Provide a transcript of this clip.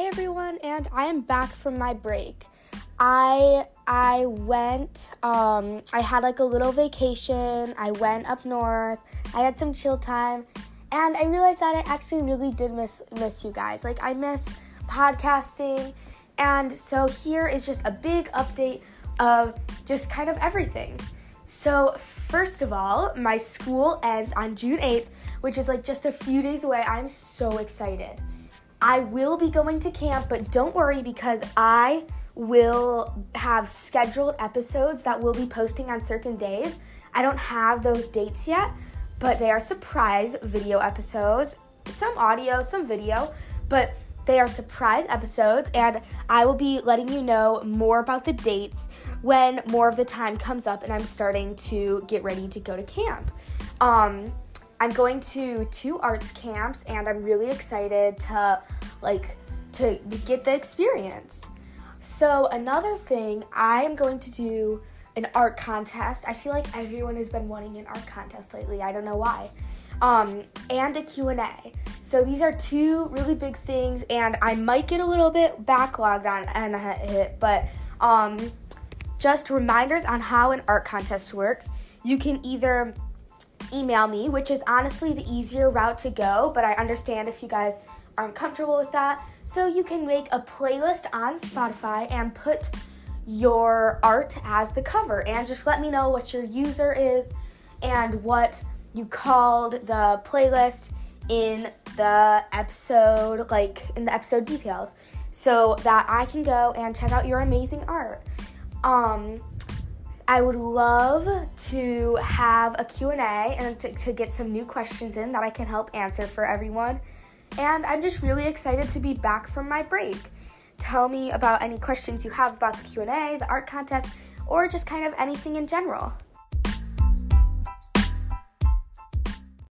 everyone, and I am back from my break. I I went um I had like a little vacation. I went up north. I had some chill time and I realized that I actually really did miss miss you guys. Like I miss podcasting. And so here is just a big update of just kind of everything. So, first of all, my school ends on June 8th, which is like just a few days away. I'm so excited. I will be going to camp, but don't worry because I will have scheduled episodes that will be posting on certain days. I don't have those dates yet, but they are surprise video episodes. Some audio, some video, but they are surprise episodes, and I will be letting you know more about the dates when more of the time comes up and I'm starting to get ready to go to camp. Um, I'm going to two arts camps and I'm really excited to like to, to get the experience. So another thing, I am going to do an art contest. I feel like everyone has been wanting an art contest lately. I don't know why. Um, and a Q&A. So these are two really big things and I might get a little bit backlogged on, and hit, but um, just reminders on how an art contest works. You can either email me, which is honestly the easier route to go, but I understand if you guys aren't comfortable with that. So you can make a playlist on Spotify and put your art as the cover and just let me know what your user is and what you called the playlist in the episode, like in the episode details, so that I can go and check out your amazing art. Um, I would love to have a Q&A and to, to get some new questions in that I can help answer for everyone. And I'm just really excited to be back from my break. Tell me about any questions you have about the Q&A, the art contest, or just kind of anything in general.